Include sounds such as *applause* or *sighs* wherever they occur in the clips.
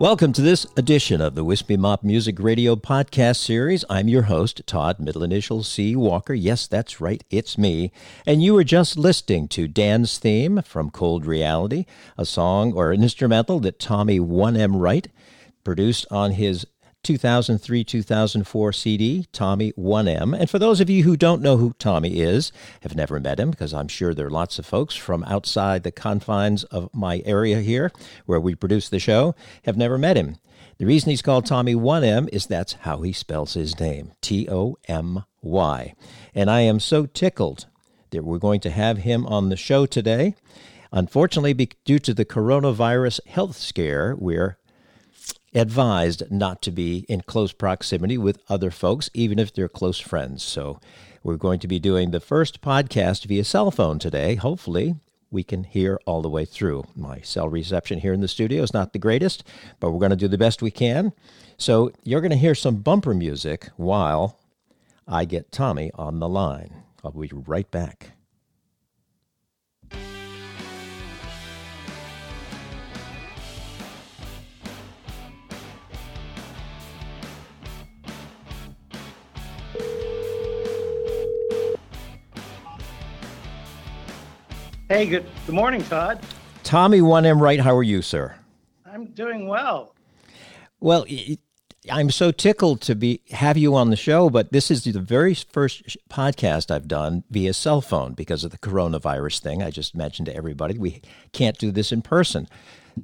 Welcome to this edition of the Wispy Mop Music Radio podcast series. I'm your host, Todd, middle initial C. Walker. Yes, that's right, it's me. And you were just listening to Dan's theme from Cold Reality, a song or an instrumental that Tommy 1M Wright produced on his 2003 2004 CD, Tommy 1M. And for those of you who don't know who Tommy is, have never met him, because I'm sure there are lots of folks from outside the confines of my area here where we produce the show, have never met him. The reason he's called Tommy 1M is that's how he spells his name T O M Y. And I am so tickled that we're going to have him on the show today. Unfortunately, due to the coronavirus health scare, we're advised not to be in close proximity with other folks, even if they're close friends. So we're going to be doing the first podcast via cell phone today. Hopefully, we can hear all the way through. My cell reception here in the studio is not the greatest, but we're going to do the best we can. So you're going to hear some bumper music while I get Tommy on the line. I'll be right back. Hey, good, good morning, Todd. Tommy 1M Wright, how are you, sir? I'm doing well. Well, I'm so tickled to be have you on the show, but this is the very first podcast I've done via cell phone because of the coronavirus thing. I just mentioned to everybody we can't do this in person.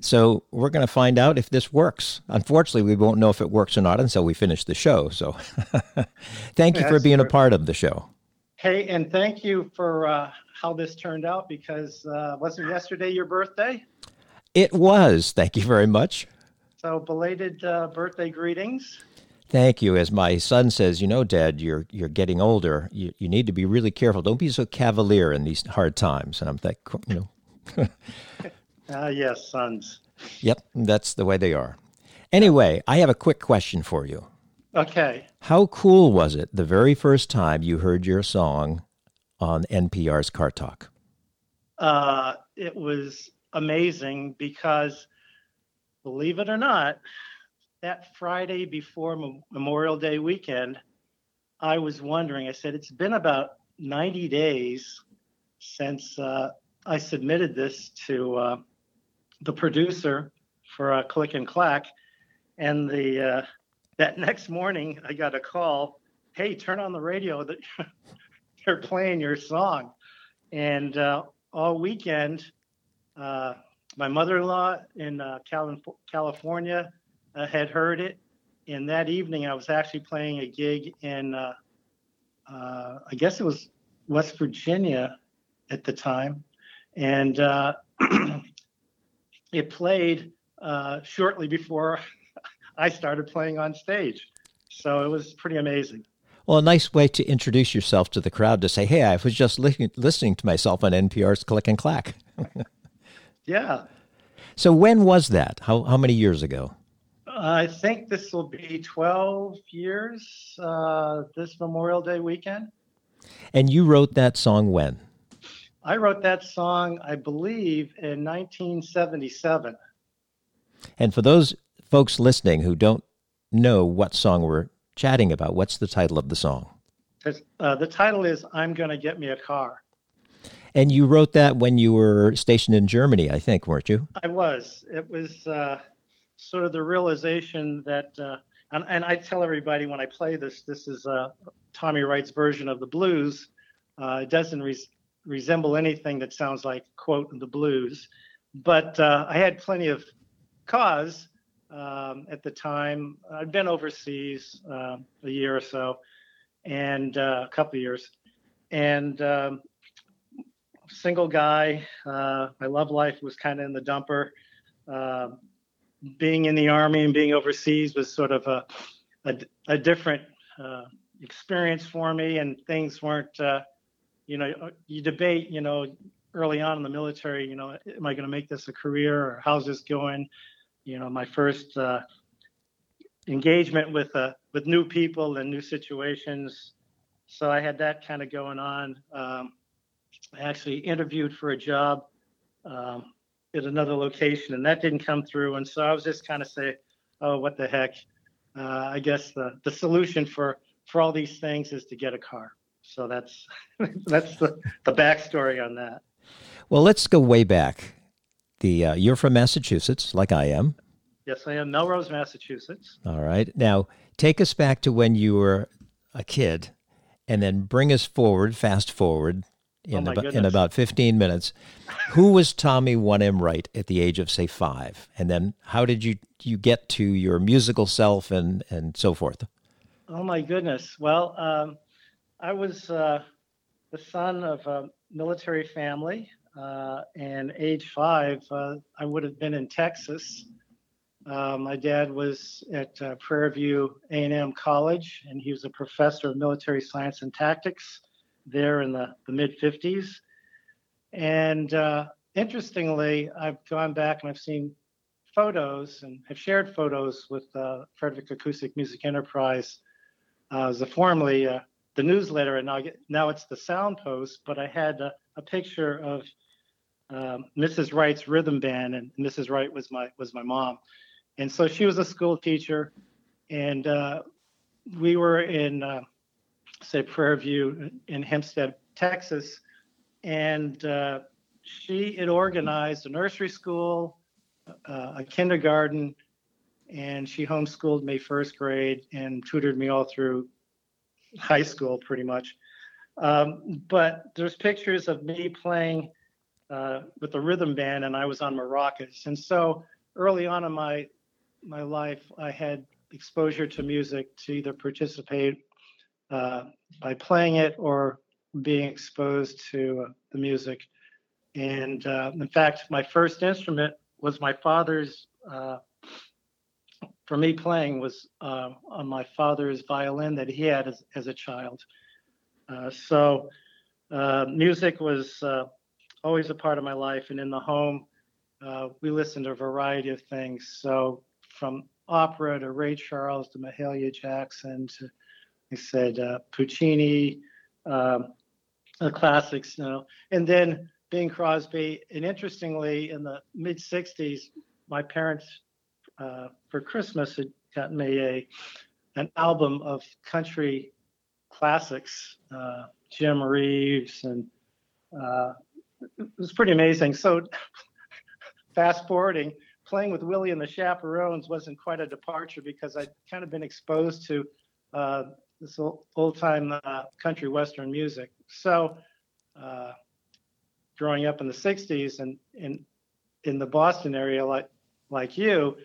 So we're going to find out if this works. Unfortunately, we won't know if it works or not until we finish the show. So *laughs* thank you for being a part of the show. Hey, and thank you for uh, how this turned out because uh, wasn't yesterday your birthday? It was. Thank you very much. So belated uh, birthday greetings. Thank you. As my son says, you know, Dad, you're you're getting older. You you need to be really careful. Don't be so cavalier in these hard times. And I'm like, you know. *laughs* Ah, uh, yes, sons. Yep, that's the way they are. Anyway, I have a quick question for you. Okay. How cool was it the very first time you heard your song on NPR's Car Talk? Uh, it was amazing because, believe it or not, that Friday before Memorial Day weekend, I was wondering. I said, it's been about 90 days since uh, I submitted this to uh, the producer for uh, Click and Clack. And the uh, that next morning, I got a call. Hey, turn on the radio. They're playing your song. And uh, all weekend, uh, my mother-in-law in uh, California uh, had heard it, and that evening I was actually playing a gig in, uh, uh, I guess it was West Virginia at the time, and *clears throat* it played shortly before *laughs* I started playing on stage. So it was pretty amazing. Well, a nice way to introduce yourself to the crowd to say, hey, I was just li- listening to myself on NPR's Click and Clack. *laughs* yeah. So when was that? How, how many years ago? I think this will be 12 years uh, this Memorial Day weekend. And you wrote that song when? I wrote that song, I believe, in 1977. And for those folks listening who don't know what song we're chatting about. What's the title of the song? Uh, the title is I'm Gonna Get Me a Car. And you wrote that when you were stationed in Germany, I think, weren't you? I was. It was uh, sort of the realization that, uh, and, and, I tell everybody when I play this, this is uh, Tommy Wright's version of the blues. Uh, it doesn't res- resemble anything that sounds like, quote, the blues. But uh, I had plenty of cause um, at the time. I'd been overseas uh, a year or so, and uh, a couple years, and um, single guy. Uh, my love life was kind of in the dumper. Um, being in the army and being overseas was sort of a a, a different uh, experience for me, and things weren't. Uh, you know, you debate. You know, early on in the military. You know, am I going to make this a career, or how's this going? You know, my first uh, engagement with uh, with new people and new situations. So I had that kind of going on. Um, I actually interviewed for a job um, at another location, and that didn't come through. And so I was just kind of say, oh, what the heck? Uh, I guess the, the solution for, for all these things is to get a car. So that's *laughs* that's the, the backstory on that. Well, let's go way back. The uh, you're from Massachusetts, like I am. Yes, I am Melrose, Massachusetts. All right. Now, take us back to when you were a kid, and then bring us forward, fast forward in, oh about, in about 15 minutes. Who was Tommy 1M Wright at the age of, say, five? And then how did you, you get to your musical self and, and so forth? Oh, my goodness. Well, um, I was uh, the son of a military family. Uh, and age five, uh, I would have been in Texas. Uh, my dad was at uh, Prairie View A&M College, and he was a professor of military science and tactics there in the, the mid 50s. And uh, interestingly, I've gone back and I've seen photos and have shared photos with uh, Frederick Acoustic Music Enterprise. As formerly the newsletter, and now, now it's the Sound Post. But I had a picture of um, Mrs. Wright's rhythm band, and Mrs. Wright was my was my mom, and so she was a school teacher, and uh, we were in uh, say Prairie View in Hempstead, Texas, and uh, she had organized a nursery school, uh, a kindergarten, and she homeschooled me first grade and tutored me all through high school pretty much. Um, but there's pictures of me playing uh, with the rhythm band, and I was on maracas. And so early on in my my life, I had exposure to music to either participate uh, by playing it or being exposed to uh, the music. And uh, in fact, my first instrument was my father's. Uh, for me, playing was on my father's violin that he had as, as a child. so, music was always a part of my life, and in the home, we listened to a variety of things. So, from opera to Ray Charles to Mahalia Jackson to I said uh, Puccini, um, the classics, you know, and then Bing Crosby. And interestingly, in the mid '60s, my parents uh, for Christmas had gotten me a an album of country classics, uh, Jim Reeves, and uh, it was pretty amazing. So, *laughs* fast forwarding, playing with Willie and the Chaperones wasn't quite a departure because I'd kind of been exposed to uh, this old time uh, country western music. So, uh, growing up in the '60s and in in the Boston area, like like you,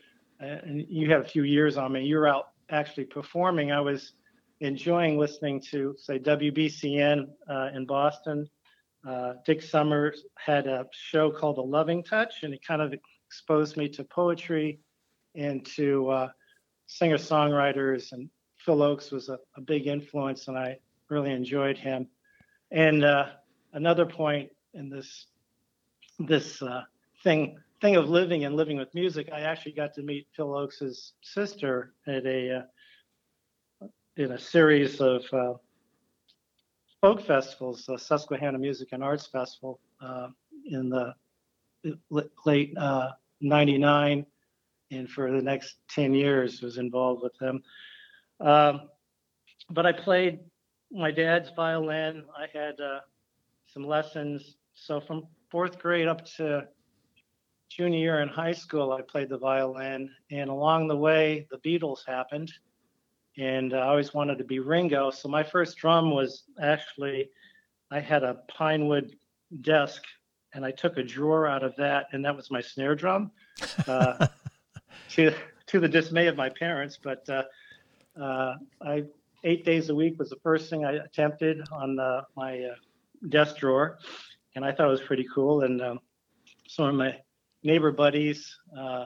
uh, and you had a few years on me. You're out actually performing. I was enjoying listening to say WBCN uh, in Boston. Uh, Dick Summers had a show called The Loving Touch, and it kind of exposed me to poetry and to uh, singer-songwriters and Phil Ochs was a, a big influence, and I really enjoyed him. And uh, another point in this this uh, thing thing of living and living with music, I actually got to meet Phil Ochs's sister at a uh, in a series of uh, folk festivals, the Susquehanna Music and Arts Festival uh, in the late '99, uh, and for the next 10 years was involved with them. Um, but I played my dad's violin. I had uh, some lessons. So from fourth grade up to junior year in high school, I played the violin. And along the way, the Beatles happened. And I always wanted to be Ringo. So my first drum was actually, I had a pine wood desk and I took a drawer out of that, and that was my snare drum. Uh, *laughs* to, to the dismay of my parents, but uh, uh, I eight days a week was the first thing I attempted on uh, my uh, desk drawer, and I thought it was pretty cool. And um, some of my neighbor buddies, uh,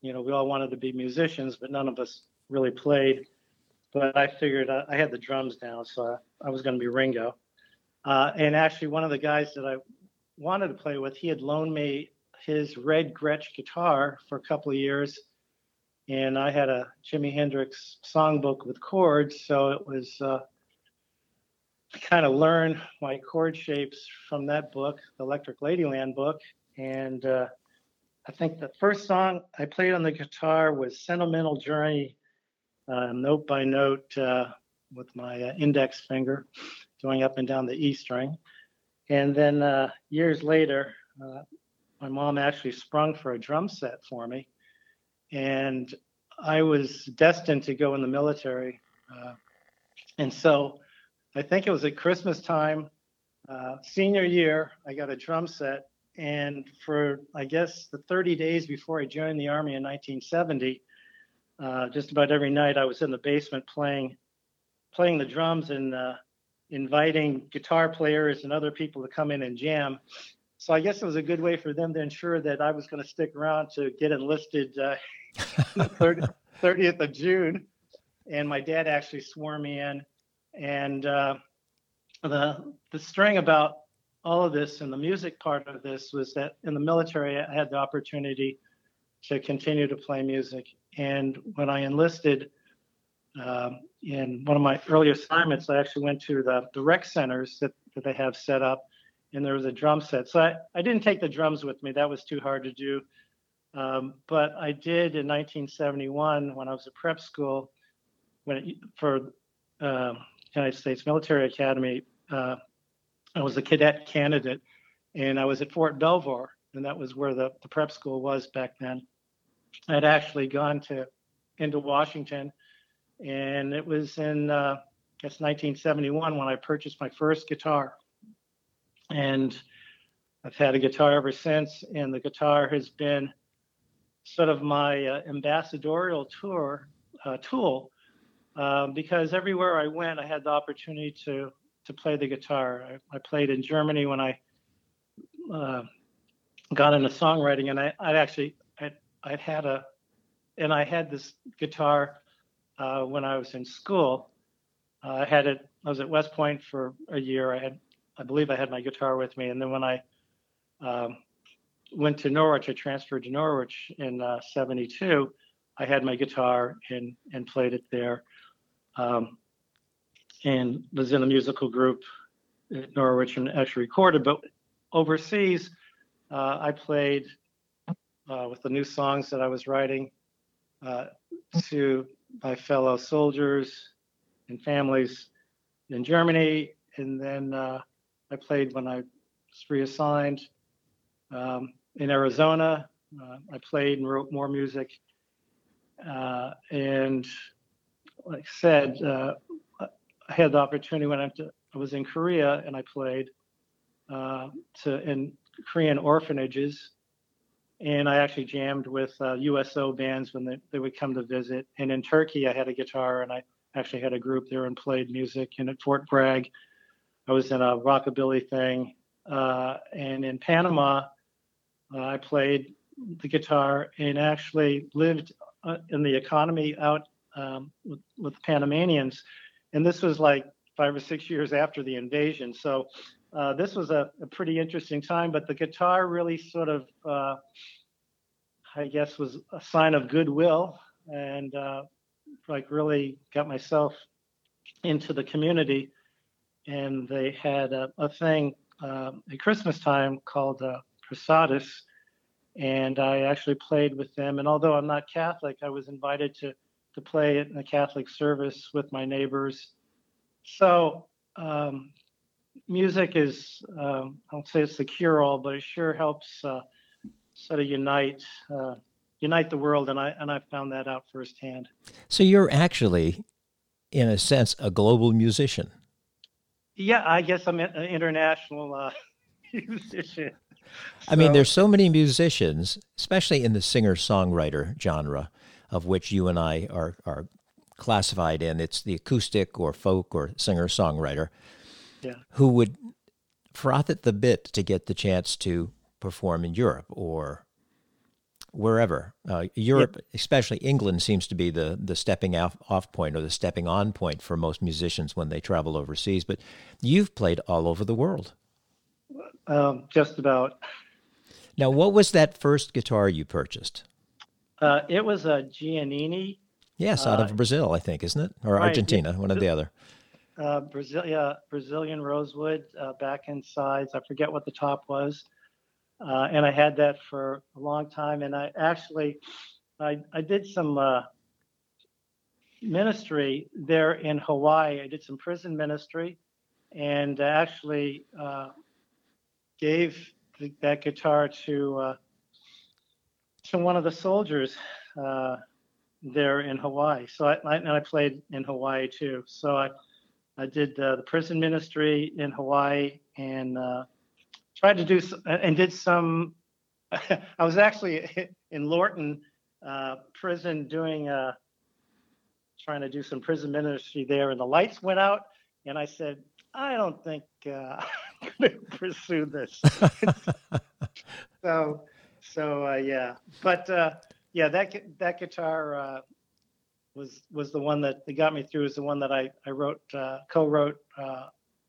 you know, we all wanted to be musicians, but none of us really played. But I figured I, I had the drums down, so I, I was going to be Ringo. Uh, and actually, one of the guys that I wanted to play with, he had loaned me his red Gretsch guitar for a couple of years and I had a Jimi Hendrix songbook with chords, so it was uh, kind of learn my chord shapes from that book, the Electric Ladyland book, and uh, I think the first song I played on the guitar was Sentimental Journey, uh, note by note uh, with my uh, index finger going up and down the E string. And then uh, years later, uh, my mom actually sprung for a drum set for me. And I was destined to go in the military. And so I think it was at Christmas time, senior year, I got a drum set and for, I guess, the 30 days before I joined the Army in 1970, uh, just about every night I was in the basement playing, playing the drums and uh, inviting guitar players and other people to come in and jam. So I guess it was a good way for them to ensure that I was going to stick around to get enlisted uh, *laughs* 30th, 30th of June. And my dad actually swore me in. And uh, the the string about all of this and the music part of this was that in the military, I had the opportunity to continue to play music. And when I enlisted, um, in one of my early assignments, I actually went to the, the rec centers that, that they have set up, and there was a drum set. So I, I didn't take the drums with me, that was too hard to do. Um, but I did in 1971 when I was at prep school when it, for uh, United States Military Academy. Uh, I was a cadet candidate, and I was at Fort Belvoir, and that was where the, the prep school was back then. I'd actually gone to into Washington, and it was in uh, I guess 1971 when I purchased my first guitar, and I've had a guitar ever since, and the guitar has been sort of my uh, ambassadorial tour uh, tool uh, because everywhere I went, I had the opportunity to to play the guitar. I, I played in Germany when I uh, got into songwriting, and I, I actually I I had a and I had this guitar uh, when I was in school. Uh, I had it. I was at West Point for a year. I had, I believe, I had my guitar with me, and then when I um, went to Norwich, I transferred to Norwich in '72. Uh, I had my guitar and and played it there. Um, and was in a musical group at Norwich and actually recorded. But overseas, uh, I played uh, with the new songs that I was writing uh, to my fellow soldiers and families in Germany. And then uh, I played when I was reassigned um, in Arizona. Uh, I played and wrote more music. Uh, and like I said, I had the opportunity when I, to, I was in Korea and I played uh, to in Korean orphanages, and I actually jammed with uh, USO bands when they, they would come to visit. And in Turkey, I had a guitar and I actually had a group there and played music. And at Fort Bragg, I was in a rockabilly thing. Uh, and in Panama, uh, I played the guitar and actually lived uh, in the economy out um, with, with Panamanians and this was like five or six years after the invasion. So uh, this was a, a, pretty interesting time. But the guitar really sort of, uh, I guess, was a sign of goodwill, and uh, like really got myself into the community. And they had a, a thing um, at Christmas time called uh, Posadas, and I actually played with them. And although I'm not Catholic, I was invited to to play in a Catholic service with my neighbors. So um, music is, um, I don't say it's the cure-all, but it sure helps uh, sort of unite uh, unite the world, and I and I found that out firsthand. So you're actually, in a sense, a global musician. Yeah, I guess I'm an international uh, *laughs* musician. I mean, there's so many musicians, especially in the singer-songwriter genre of which you and I are, are classified in. It's the acoustic or folk or singer songwriter yeah. who would froth at the bit to get the chance to perform in Europe or wherever. Uh, Europe, especially England, seems to be the, the stepping off, off point or the stepping on point for most musicians when they travel overseas. But you've played all over the world. Um, just about. Now, what was that first guitar you purchased? Uh, it was a Giannini. Yes, out of uh, Brazil, I think, isn't it, or right, Argentina, one or the other. Uh, Brazilian rosewood, uh, back end sides. I forget what the top was. uh, and I had that for a long time. And I actually, I, I did some uh, ministry there in Hawaii. I did some prison ministry, and actually uh, gave the, that guitar to uh, to one of the soldiers uh, there in Hawaii. So I, I, and I played in Hawaii too. So I I did uh, the prison ministry in Hawaii and uh, tried to do and did some. *laughs* I was actually *laughs* in Lorton uh, prison doing uh, trying to do some prison ministry there, and the lights went out, and I said, I don't think uh, *laughs* I'm going to pursue this. so, so uh, yeah, but yeah, that that guitar was was the one that, that got me through. Is the one that I I wrote uh, co-wrote uh,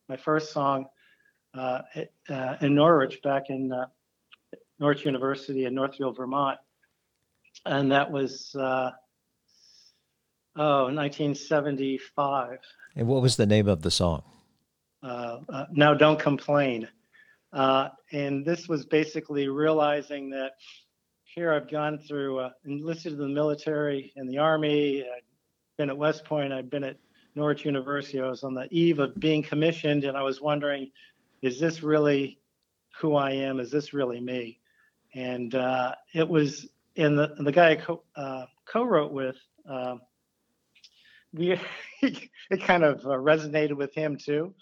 my first song uh, uh in Norwich back in uh, Norwich University in Northfield, Vermont, and that was uh, oh 1975. And what was the name of the song? now don't complain. and this was basically realizing that here I've gone through, uh, enlisted in the military and the Army. I've been at West Point. I've been at Norwich University. I was on the eve of being commissioned, and I was wondering, is this really who I am? Is this really me? And uh, it was, and the, the guy I co, uh, co-wrote with, um, we, *laughs* it kind of uh, resonated with him too.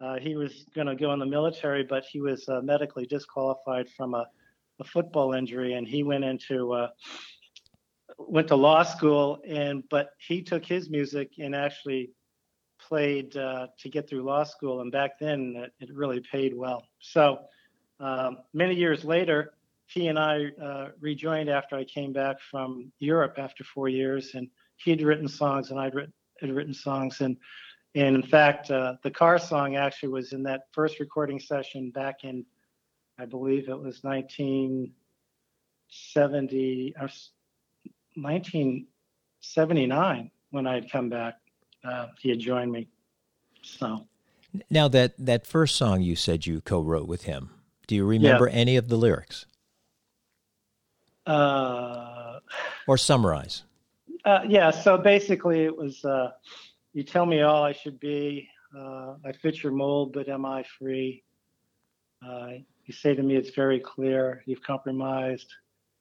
Uh, he was going to go in the military, but he was uh, medically disqualified from a a football injury, and he went into uh, went to law school. And but he took his music and actually played uh, to get through law school. And back then, it, it really paid well. So um, many years later, he and I uh, rejoined after I came back from Europe after four years, and he'd written songs and I'd written, had written songs. And and in fact, uh, the car song actually was in that first recording session back in I believe it was 1970 or 1979 when I had come back. Uh, he had joined me. So now that that first song you said you co-wrote with him, do you remember yeah. any of the lyrics? Uh, or summarize. Uh, yeah. So basically, it was uh, you tell me all I should be. Uh, I fit your mold, but am I free? You say to me, it's very clear, you've compromised,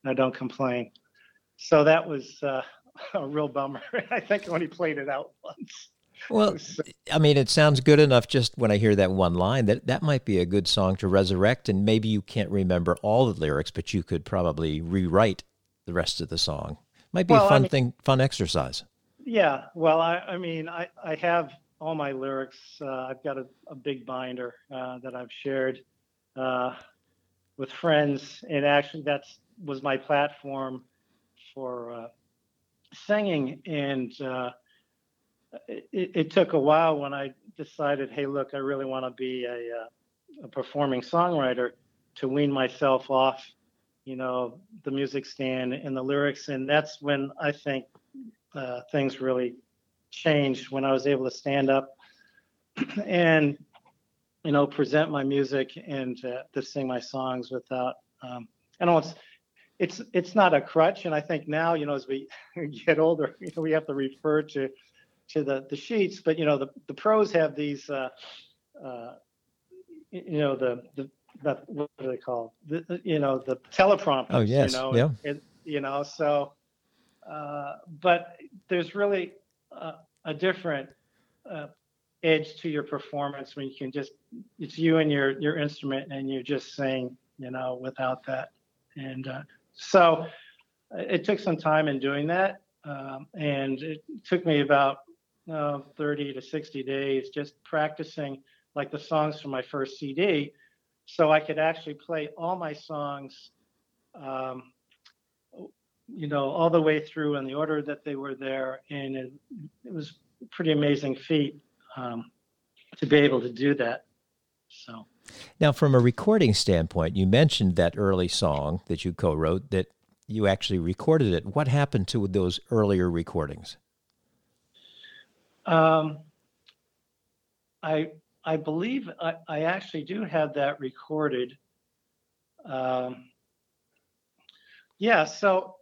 I don't complain. So that was uh, *laughs* a real bummer. *laughs* I think when he played it out once. Well, I mean, it sounds good enough just when I hear that one line that that might be a good song to resurrect. And maybe you can't remember all the lyrics, but you could probably rewrite the rest of the song. Might be well, a fun I mean, thing, fun exercise. Yeah. Well, I, I mean, I, I have all my lyrics. Uh, I've got a, a big binder uh, that I've shared uh, with friends, and actually that was my platform for uh, singing. And uh, it, it, took a while when I decided, hey, look, I really want to be a, uh, a performing songwriter to wean myself off, you know, the music stand and the lyrics. And that's when I think uh, things really changed when I was able to stand up *clears throat* and you know, present my music and uh, to sing my songs without. Um, I know it's it's it's not a crutch, and I think now, you know, as we *laughs* get older, you know, we have to refer to to the the sheets. But you know, the the pros have these, uh, uh, you know, the the what are they called? The, you know, the teleprompters. Oh yes, you know, yeah. And, you know, so, uh, but there's really a, a different uh, edge to your performance when you can just it's you and your your instrument and you're just sing you know without that. And uh, so uh, it took some time in doing that um, and it took me about uh, 30 to 60 days just practicing like the songs from my first cd so i could actually play all my songs um, you know all the way through in the order that they were there and it, it was a pretty amazing feat um, to be able to do that. So. Now, from a recording standpoint, you mentioned that early song that you co-wrote that you actually recorded it. What happened to those earlier recordings? Um, I I believe I, I actually do have that recorded. Um, yeah, so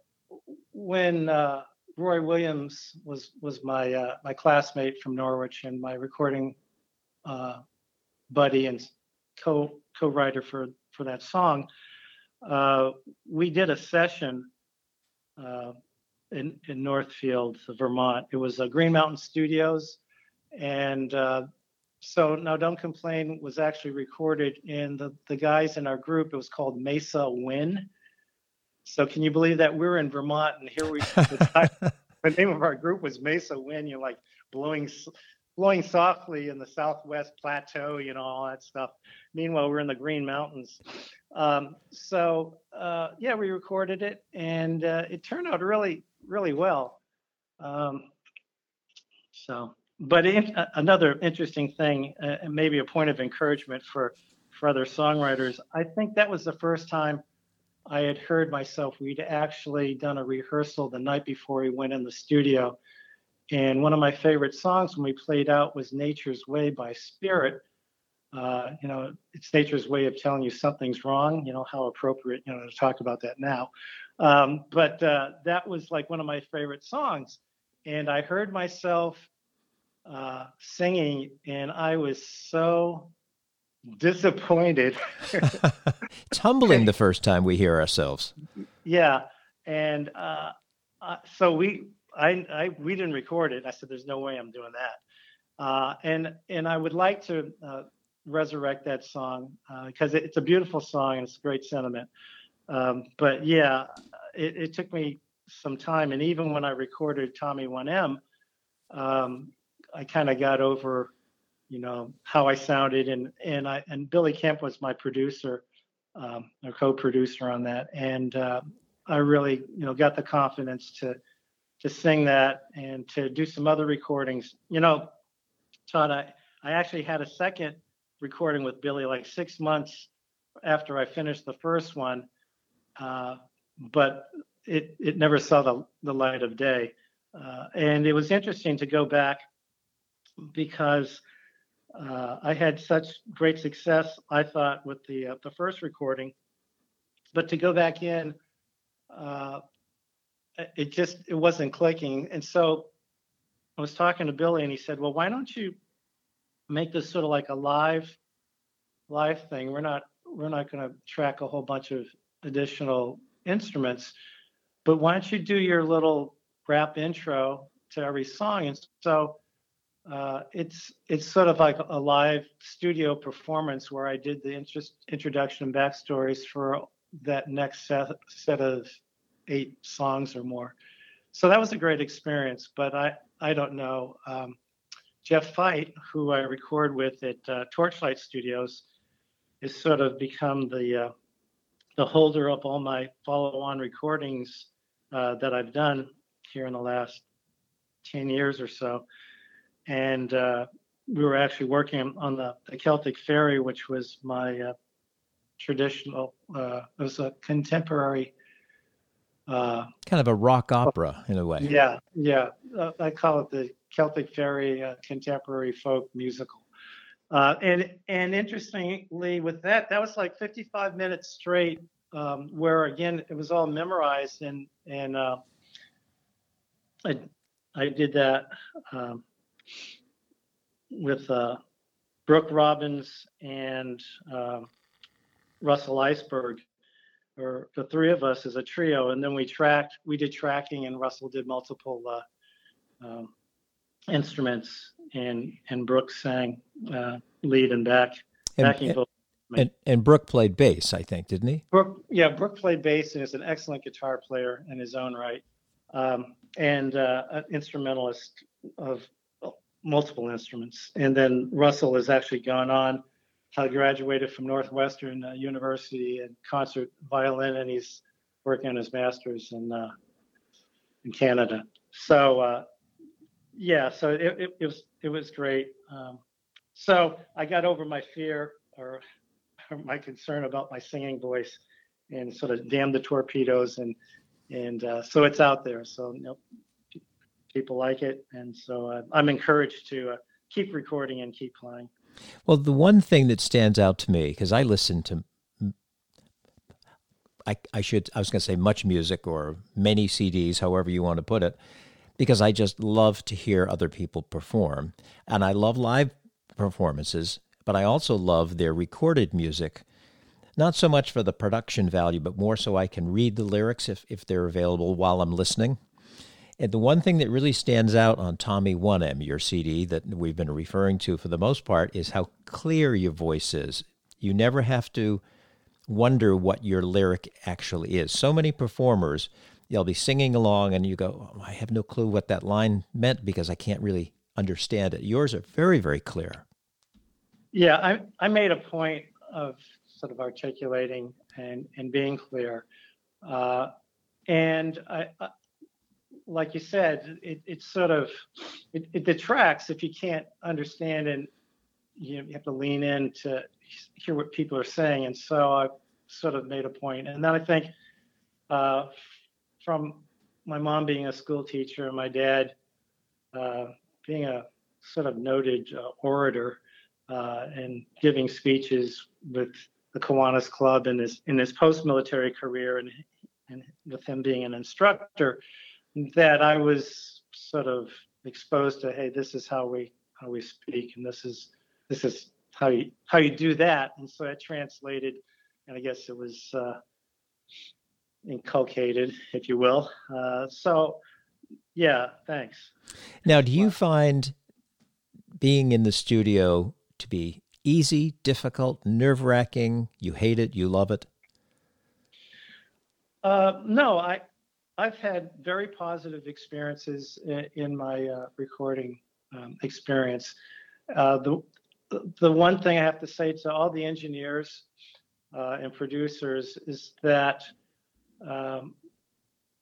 when uh, Roy Williams was was my uh, my classmate from Norwich and my recording uh, buddy and co co-writer for for that song, uh, we did a session uh, in in Northfield, Vermont. It was a Green Mountain Studios, and uh, so now don't complain was actually recorded in the the guys in our group. It was called Mesa Wind. So can you believe that we're in Vermont and here we the, *laughs* the name of our group was Mesa Wind. You're like blowing blowing softly in the Southwest Plateau, you know all that stuff. Meanwhile, we're in the Green Mountains. Um, so uh, yeah, we recorded it and uh, it turned out really really well. Um, so, but in, uh, another interesting thing, uh, and maybe a point of encouragement for for other songwriters, I think that was the first time I had heard myself. We'd actually done a rehearsal the night before we went in the studio. And one of my favorite songs when we played out was Nature's Way by Spirit. Uh, you know, it's nature's way of telling you something's wrong. You know, how appropriate, you know, to talk about that now. Um, but uh, that was like one of my favorite songs. And I heard myself uh, singing, and I was so disappointed. *laughs* it's humbling the first time we hear ourselves. Yeah, and uh, uh, so we, I, I, we didn't record it. I said, "There's no way I'm doing that," uh, and and I would like to uh, resurrect that song because uh, it, it's a beautiful song and it's a great sentiment. Um, but yeah, it, it, took me some time, and even when I recorded Tommy 1M, um, I kind of got over you know how I sounded, and and I and Billy Kemp was my producer, um, a co-producer on that, and uh, I really you know got the confidence to to sing that and to do some other recordings. You know, Todd, I I actually had a second recording with Billy like six months after I finished the first one, uh, but it it never saw the the light of day, uh, and it was interesting to go back because uh, I had such great success, I thought, with the uh, the first recording, but to go back in, uh, it just it wasn't clicking. And so I was talking to Billy, and he said, "Well, why don't you make this sort of like a live live thing? We're not we're not going to track a whole bunch of additional instruments, but why don't you do your little rap intro to every song?" And so uh, it's it's sort of like a live studio performance where I did the interest, introduction and backstories for that next set, set of eight songs or more. So that was a great experience. But I I don't know. Um, Jeff Feit, who I record with at uh, Torchlight Studios, has sort of become the uh, the holder of all my follow-on recordings uh, that I've done here in the last ten years or so and uh, we were actually working on the, the Celtic Fairy, which was my uh, traditional. Uh, it was a contemporary. Uh, kind of a rock opera in a way. Yeah, yeah. Uh, I call it the Celtic Fairy uh, contemporary folk musical. and and interestingly, with that, that was like 55 minutes straight, um, where again it was all memorized, and and I I did that. Um, with uh, Brooke Robbins and um, Russell Iceberg, or the three of us as a trio. And then we tracked, we did tracking, and Russell did multiple uh, um, instruments, and and Brooke sang uh, lead and back and, backing vocals. And, and Brooke played bass, I think, didn't he? Brooke, yeah, Brooke played bass and is an excellent guitar player in his own right, um, and uh, an instrumentalist of multiple instruments. And then Russell has actually gone on, he graduated from Northwestern uh, University in concert violin, and he's working on his master's in uh, in Canada. So uh, yeah, so it, it, it, was it was great. Um, so I got over my fear or, or *laughs* my concern about my singing voice, and sort of damn the torpedoes, and and uh, so it's out there. So you know, people like it, and so uh, I'm encouraged to uh, keep recording and keep playing. Well, the one thing that stands out to me because I listen to I, I should I was going to say much music or many CDs, however you want to put it, because I just love to hear other people perform, and I love live performances, but I also love their recorded music. Not so much for the production value, but more so I can read the lyrics if, if they're available while I'm listening. And the one thing that really stands out on Tommy 1M, your CD that we've been referring to for the most part, is how clear your voice is. You never have to wonder what your lyric actually is. So many performers, you'll be singing along and you go, oh, I have no clue what that line meant because I can't really understand it. Yours are very, very clear. Yeah, I, I made a point of sort of articulating and, and being clear. Uh, and I, like you said, it, it's sort of it, it, detracts if you can't understand and you, know, you have to lean in to hear what people are saying. And so I sort of made a point. And then I think uh, from my mom being a school teacher and my dad uh, being a sort of noted uh, orator uh, and giving speeches with the Kiwanis Club in his in his post-military career and and with him being an instructor, that I was sort of exposed to, hey, this is how we how we speak, and this is this is how you how you do that, and so it translated, and I guess it was uh, inculcated, if you will. Uh, so, yeah, thanks. Now, do you find being in the studio to be easy, difficult, nerve wracking? You hate it, you love it? Uh, no, I I've had very positive experiences in, my uh, recording um, experience. Uh, the the one thing I have to say to all the engineers uh, and producers is that, um,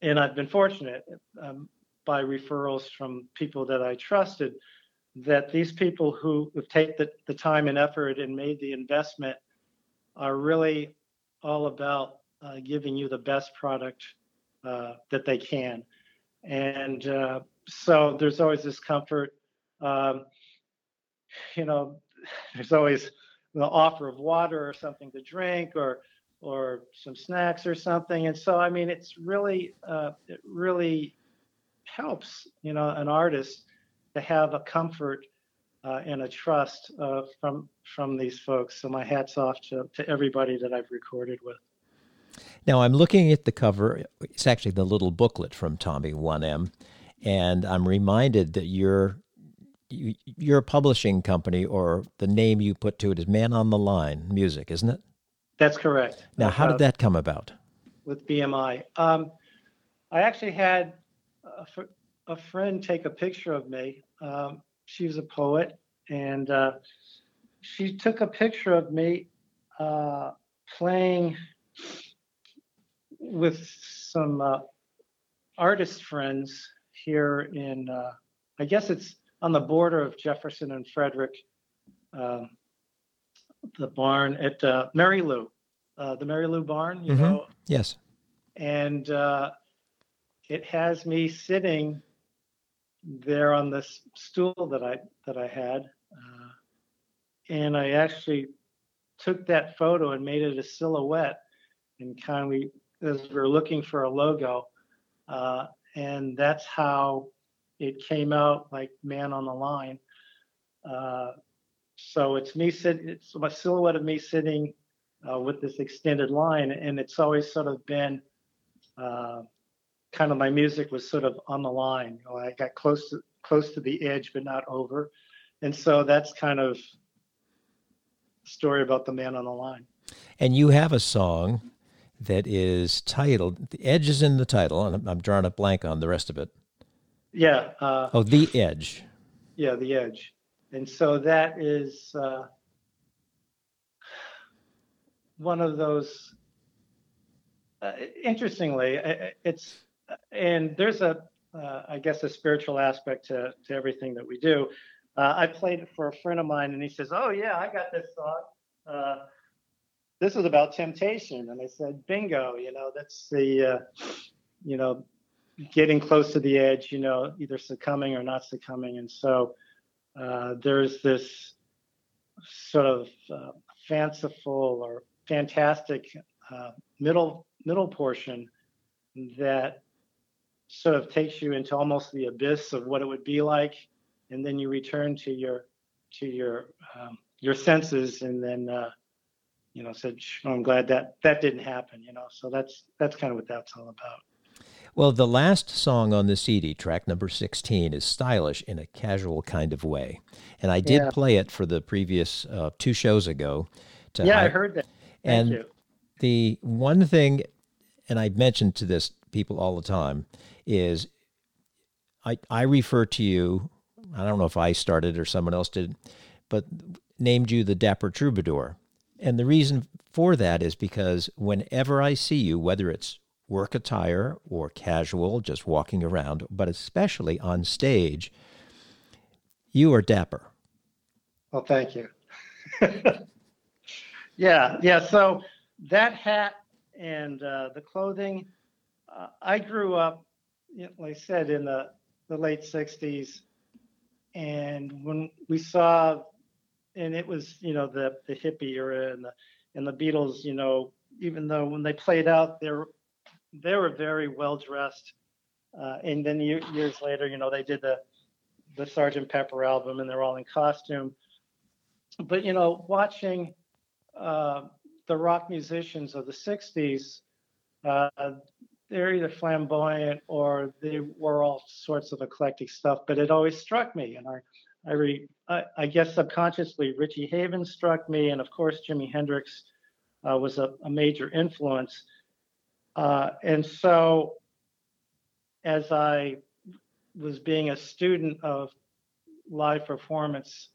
and I've been fortunate um, by referrals from people that I trusted, that these people who have taken the, the time and effort and made the investment are really all about uh, giving you the best product uh, that they can. And uh, so there's always this comfort. Um, you know, there's always the offer of water or something to drink or or some snacks or something. And so, I mean, it's really uh, it really helps, you know, an artist to have a comfort uh, and a trust uh, from from these folks. So my hats off to, to everybody that I've recorded with. Now I'm looking at the cover. It's actually the little booklet from Tommy 1M, and I'm reminded that you're you, your publishing company or the name you put to it is Man on the Line Music, isn't it? That's correct. Now, how did that come about? With BMI, um, I actually had a, a, friend take a picture of me. Um, she was a poet, and uh, she took a picture of me uh, playing with some uh, artist friends here in, uh, I guess it's on the border of Jefferson and Frederick, um, the barn at uh, Mary Lou, uh, the Mary Lou barn, you mm-hmm. know. Yes. And uh, it has me sitting there on this stool that I that I had, uh, and I actually took that photo and made it a silhouette and kind of as we were looking for a logo. Uh, and that's how it came out like man on the line. Uh, so it's me sitting, it's a silhouette of me sitting uh, with this extended line. And it's always sort of been uh, kind of my music was sort of on the line. You know, I got close to, close to the edge, but not over. And so that's kind of story about the man on the line. And you have a song that is titled "The Edge" is in the title, and I'm, I'm drawing a blank on the rest of it. Yeah. Uh, oh, The Edge. Yeah, The Edge, and so that is uh, one of those. Uh, interestingly, it's and there's a, uh, I guess, a spiritual aspect to to everything that we do. Uh, I played it for a friend of mine, and he says, "Oh yeah, I got this song." This is about temptation. And I said, bingo, you know, that's the, uh, you know, getting close to the edge, you know, either succumbing or not succumbing. And so uh, there's this sort of uh, fanciful or fantastic uh, middle middle portion that sort of takes you into almost the abyss of what it would be like, and then you return to your to your um, your senses, and then uh, you know said, "I'm glad that that didn't happen." You know, so that's that's kind of what that's all about. Well, the last song on the CD, track number 16, is stylish in a casual kind of way. And I did yeah. play it for the previous uh, two shows ago. yeah, I, I heard that. Thank and you. the one thing, and I mentioned to this people all the time, is I, I refer to you, I don't know if I started or someone else did, but named you the Dapper Troubadour. And the reason for that is because whenever I see you, whether it's work attire or casual, just walking around, but especially on stage, you are dapper. Well, thank you. *laughs* yeah, yeah. So that hat and uh, the clothing, uh, I grew up, you know, like I said, in the, the late 60s. And when we saw, and it was, you know, the, the hippie era and the, and the Beatles, you know, even though when they played out, they're they were very well dressed. Uh, and then year, years later, you know, they did the the Sergeant Pepper album, and they're all in costume. But you know, watching uh, the rock musicians of the '60s, uh, they're either flamboyant or they were all sorts of eclectic stuff. But it always struck me, and I, I, re, I, I guess subconsciously, Richie Havens struck me, and of course, Jimi Hendrix uh, was a, a major influence. Uh, and so, as I was being a student of live performance,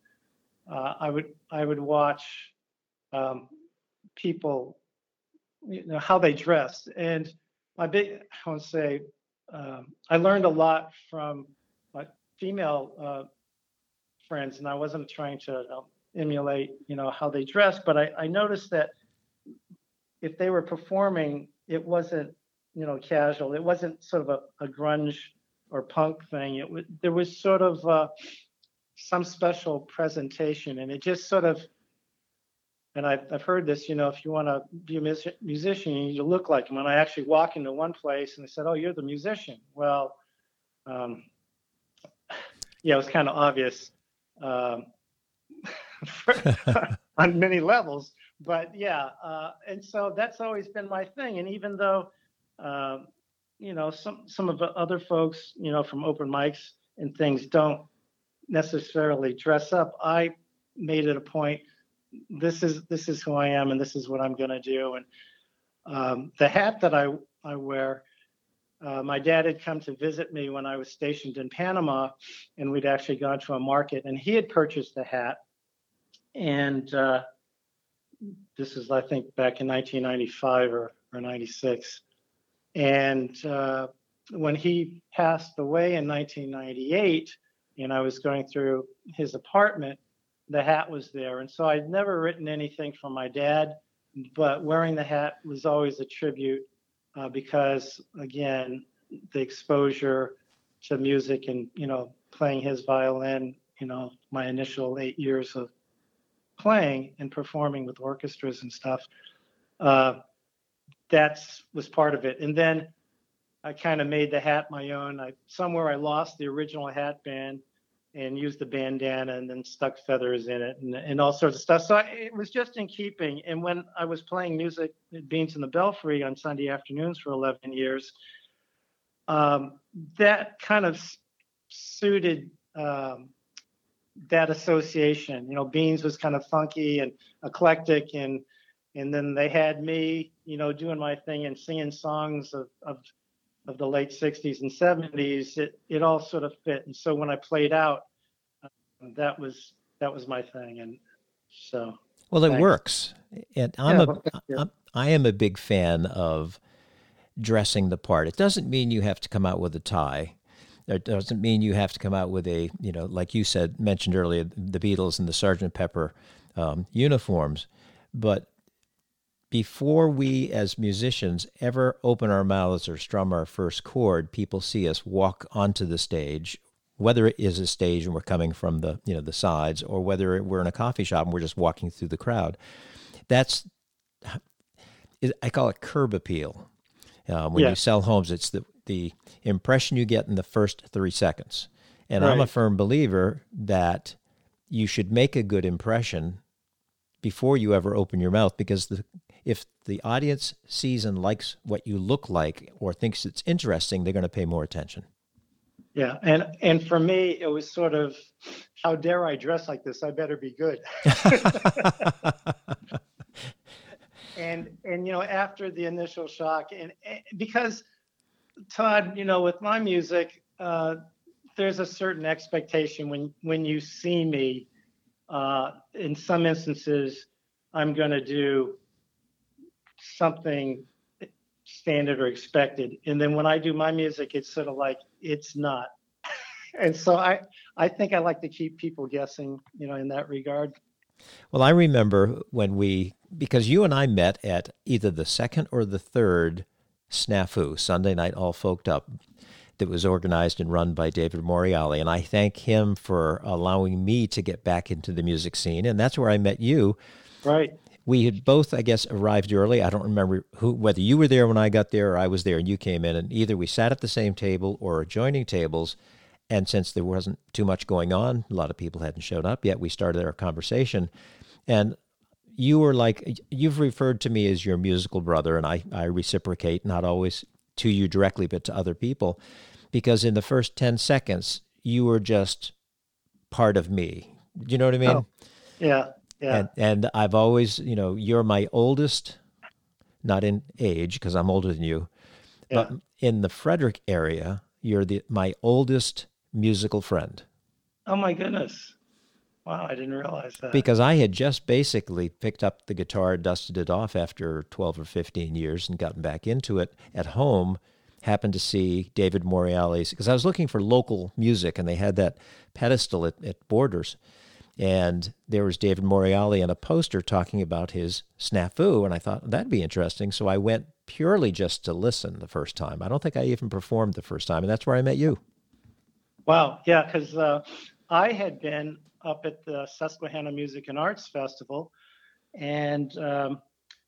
uh, I would I would watch um, people, you know, how they dressed, and my big I to say um, I learned a lot from female uh, friends, and I wasn't trying to um, emulate, you know, how they dressed, but I, I noticed that if they were performing it wasn't you know casual. It wasn't sort of a, a grunge or punk thing. It was there was sort of uh, some special presentation, and it just sort of. And I've, I've heard this, you know, if you want to be a mus- musician, you need to look like him. And I actually walk into one place and they said, "Oh, you're the musician." Well, um, *sighs* yeah, it was kind of obvious um, *laughs* *laughs* *laughs* on many levels but yeah, uh, and so that's always been my thing. And even though, uh, you know, some some of the other folks, you know, from open mics and things don't necessarily dress up, I made it a point. This is this is who I am, and this is what I'm going to do. And um, the hat that I I wear. Uh, my dad had come to visit me when I was stationed in Panama, and we'd actually gone to a market, and he had purchased the hat. And uh, this is, I think, back in 1995 or, or 96. And uh, when he passed away in 1998, and I was going through his apartment, the hat was there. And so I'd never written anything for my dad, but wearing the hat was always a tribute uh, because, again, the exposure to music and, you know, playing his violin, you know, my initial eight years of playing and performing with orchestras and stuff. Uh, that was part of it. And then I kind of made the hat my own. I somewhere I lost the original hat band and used the bandana and then stuck feathers in it and, and all sorts of stuff. So I, it was just in keeping. And when I was playing music at Beans in the Belfry on Sunday afternoons for 11 years, um, that kind of suited um, that association. You know, Beans was kind of funky and eclectic, and and then they had me, you know, doing my thing and singing songs of of, of the late '60s and '70s. It it all sort of fit, and so when I played out, uh, that was that was my thing, and so. Well, it thanks. works, and I'm yeah, a I'm, a big fan of dressing the part. It doesn't mean you have to come out with a tie It doesn't mean you have to come out with a, you know, like you said, mentioned earlier, the Beatles and the Sergeant Pepper um, uniforms. But before we as musicians ever open our mouths or strum our first chord, people see us walk onto the stage, whether it is a stage and we're coming from the, you know, the sides, or whether we're in a coffee shop and we're just walking through the crowd. That's, I call it curb appeal Uh, when Yeah. you sell homes, it's the the impression you get in the first three seconds. And I'm a firm believer that you should make a good impression before you ever open your mouth because the if the audience sees and likes what you look like or thinks it's interesting, they're going to pay more attention. Yeah, and and for me, it was sort of, how dare I dress like this? I better be good. *laughs* and and you know, after the initial shock, and, and because Todd, you know, with my music, uh, there's a certain expectation when when you see me. Uh, in some instances, I'm going to do something standard or expected, and then when I do my music, it's sort of like it's not. *laughs* and so I I think I like to keep people guessing, you know, in that regard. Well, I remember when we, because you and I met at either the second or the third Snafu, Sunday Night All Folked Up, that was organized and run by David Morreale. And I thank him for allowing me to get back into the music scene. And that's where I met you. Right. We had both, I guess, arrived early. I don't remember who, whether you were there when I got there or I was there and you came in. And either we sat at the same table or adjoining tables. And since there wasn't too much going on, a lot of people hadn't showed up yet, we started our conversation. And you were like, you've referred to me as your musical brother, and I, I reciprocate, not always to you directly, but to other people, because in the first 10 seconds, you were just part of me. Do you know what I mean? Oh, Yeah. Yeah. And, and I've always, you know, you're my oldest, not in age, because I'm older than you, but in the Frederick area, you're the my oldest musical friend. oh my goodness. Wow, I didn't realize that. because I had just basically picked up the guitar, dusted it off after 12 or 15 years, and gotten back into it at home. Happened to see David Morreale's because I was looking for local music, and they had that pedestal at, at Borders, and there was David Morreale and a poster talking about his snafu, and I thought that'd be interesting. So I went purely just to listen the first time. I don't think I even performed the first time, and that's where I met you. Wow. Yeah, because uh, I had been up at the Susquehanna Music and Arts Festival, and um,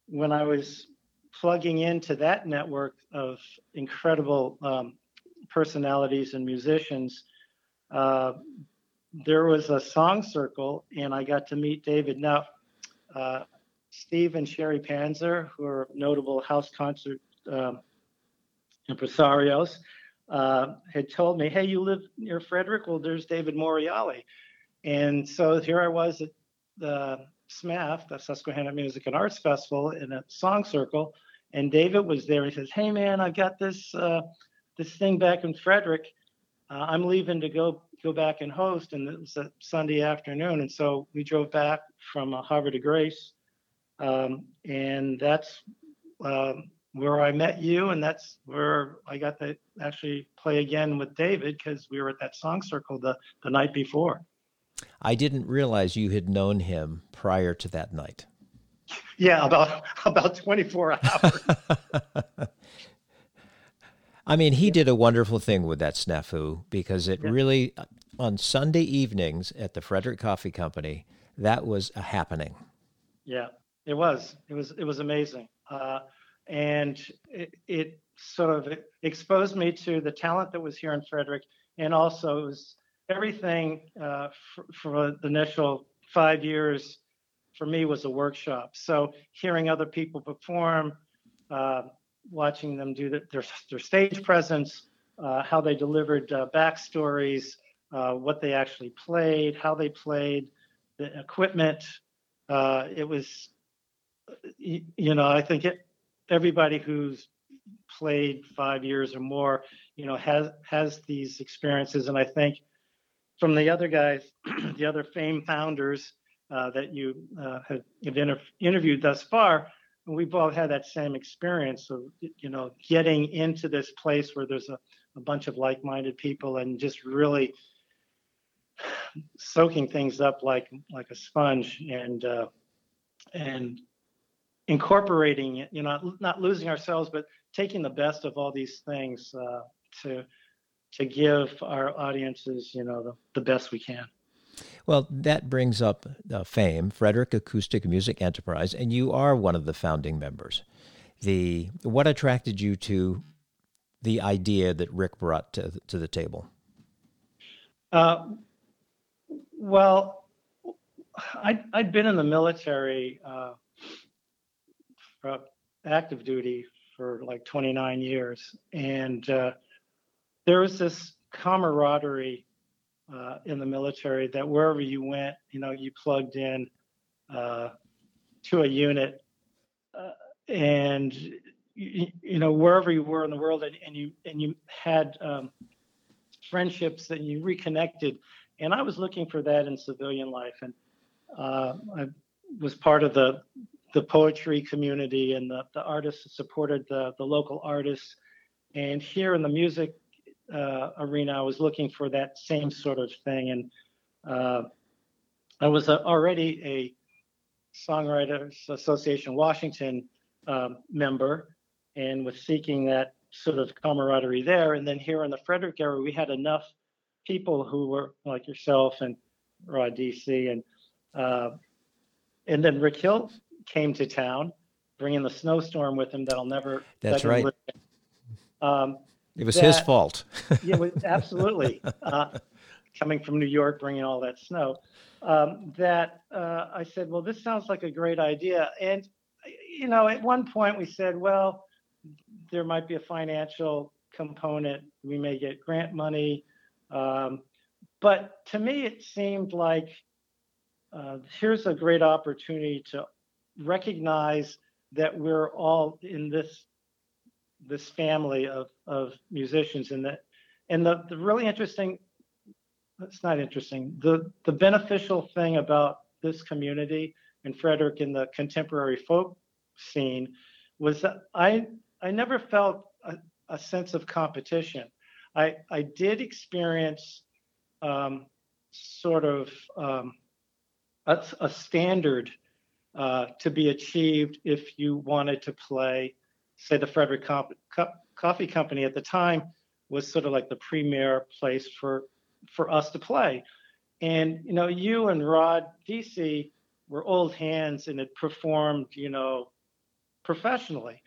when I was plugging into that network of incredible um, personalities and musicians, uh, there was a song circle, and I got to meet David. Now, uh, Steve and Sherry Panzer, who are notable house concert um, impresarios, uh, had told me, "Hey, you live near Frederick? Well, there's David Morreale." And so here I was at the SMAF, the Susquehanna Music and Arts Festival, in a song circle, and David was there. He says, "Hey, man, I've got this uh, this thing back in Frederick. Uh, I'm leaving to go go back and host." And it was a Sunday afternoon, and so we drove back from uh, Havre de Grace, um, and that's um, where I met you, and that's where I got to actually play again with David because we were at that song circle the the night before. I didn't realize you had known him prior to that night. Yeah, about *laughs* about 24 hours. *laughs* I mean, he did a wonderful thing with that snafu because it really, on Sunday evenings at the Frederick Coffee Company, that was a happening. yeah, it was. It was. It was amazing, uh, and it, it sort of exposed me to the talent that was here in Frederick, and also it was everything uh, for, for the initial five years. For me, was a workshop. So hearing other people perform, uh, watching them do the, their their stage presence, uh, how they delivered uh, backstories, uh, what they actually played, how they played, the equipment. Uh, it was, you know, I think it, everybody who's played five years or more, you know, has has these experiences, and I think from the other guys, *clears throat* the other fame founders uh, that you uh, have, have inter- interviewed thus far, we've all had that same experience of you know getting into this place where there's a, a bunch of like-minded people and just really soaking things up like like a sponge and uh, and incorporating it you know not, not losing ourselves but taking the best of all these things uh, to to give our audiences you know the, the best we can Well, that brings up uh, fame, Frederick Acoustic Music Enterprise, and you are one of the founding members. the what attracted you to the idea that Rick brought to to the table? Uh, well, I I'd been in the military, uh, active duty for like 29 years, and uh, there was this camaraderie uh, in the military that wherever you went, you know, you plugged in uh, to a unit, uh, and you, you, know wherever you were in the world, and, and you and you had um, friendships and you reconnected. And I was looking for that in civilian life, and uh, I was part of the the poetry community and the, the artists supported the, the local artists. And here in the music uh, arena, I was looking for that same sort of thing. And uh, I was a, already a Songwriters Association Washington um, member and was seeking that sort of camaraderie there. And then here in the Frederick area, we had enough people who were like yourself and Rod DC and uh, and then Rick Hill came to town, bringing the snowstorm with him that I'll never. That's right. Um, it was that, his fault. *laughs* yeah, absolutely. *laughs* Uh, coming from New York, bringing all that snow. Um, that uh, I said, well, this sounds like a great idea. And, you know, at one point we said, well, there might be a financial component. We may get grant money. Um, but to me, it seemed like uh, here's a great opportunity to recognize that we're all in this this family of, of musicians and that and the, the really interesting it's not interesting the the beneficial thing about this community and frederick in the contemporary folk scene was that i i never felt a, a sense of competition. I i did experience um, sort of um, a, a standard uh, to be achieved if you wanted to play, say, the Frederick Coffee Company at the time was sort of like the premier place for for us to play. And you know, you and Rod DC were old hands and had performed, you know, professionally.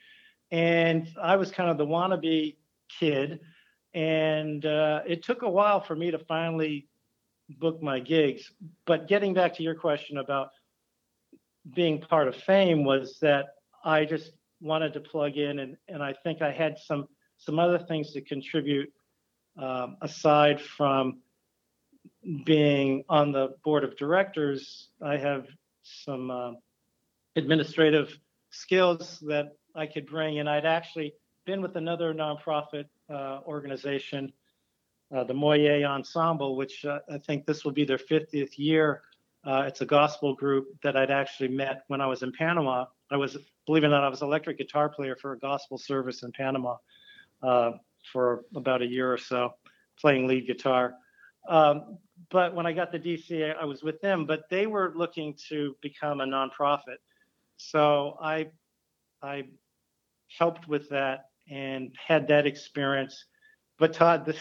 And I was kind of the wannabe kid, and uh, it took a while for me to finally book my gigs. But getting back to your question about being part of fame was that I just wanted to plug in and, and I think I had some some other things to contribute um, aside from being on the board of directors. I have some uh, administrative skills that I could bring, and I'd actually been with another nonprofit uh, organization, uh, the Moyer Ensemble, which uh, I think this will be their 50th year uh, it's a gospel group that I'd actually met when I was in Panama. I was, believe it or not, I was electric guitar player for a gospel service in Panama uh, for about a year or so, playing lead guitar. Um, but when I got to DC, I was with them, but they were looking to become a nonprofit. So I, I helped with that and had that experience. But Todd, this,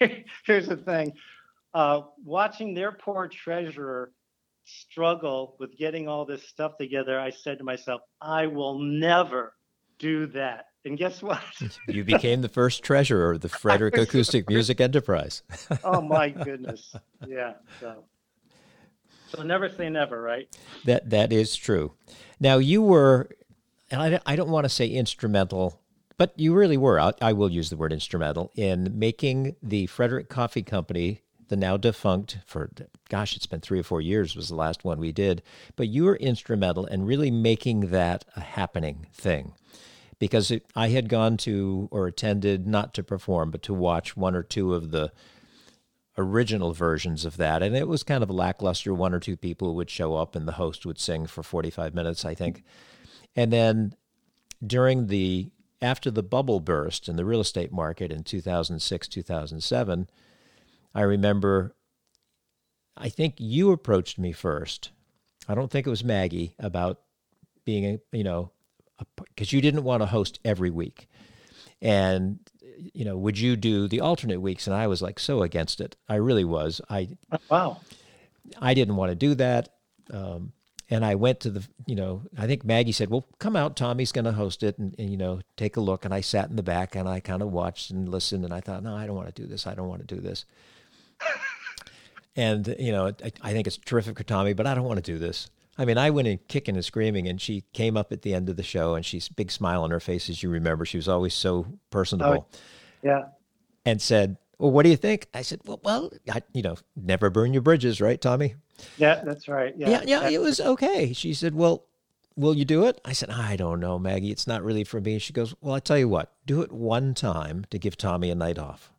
*laughs* here's the thing uh, watching their poor treasurer struggle with getting all this stuff together, I said to myself, I will never do that. And guess what? *laughs* you became the first treasurer of the *laughs* Frederick Acoustic Music Enterprise. *laughs* oh my goodness! Yeah. So, so never say never, right? That that is true. Now you were, and I, I don't want to say instrumental, but you really were. I, I will use the word instrumental in making the Frederick Coffee Company the now defunct for gosh it's been three or four years was the last one we did but you were instrumental in really making that a happening thing. Because it, i had gone to or attended not to perform but to watch one or two of the original versions of that and it was kind of a lackluster. One or two people would show up and the host would sing for 45 minutes i think. And then during the after the bubble burst in the real estate market in 2006 2007 I remember, I think you approached me first. I don't think it was Maggie about being a, you know, because you didn't want to host every week. And, you know, would you do the alternate weeks? And I was like so against it. I really was. I, wow. I didn't want to do that. Um, and I went to the, you know, I think Maggie said, "Well, come out. Tommy's going to host it, and, and, you know, take a look." And I sat in the back and I kind of watched and listened, and I thought, "No, I don't want to do this. I don't want to do this." And you know, I, I, think it's terrific for Tommy, but I don't want to do this. I mean, I went in kicking and screaming, and she came up at the end of the show, and she's big smile on her face, as you remember. She was always so personable. Oh, yeah. And said, "Well, what do you think?" I said, "Well, well, I, you know, never burn your bridges, right, Tommy?" Yeah, that's right. Yeah, yeah, yeah it was okay. She said, "Well, will you do it?" I said, "I don't know, Maggie. It's not really for me." She goes, "Well, I tell you what. Do it one time to give Tommy a night off.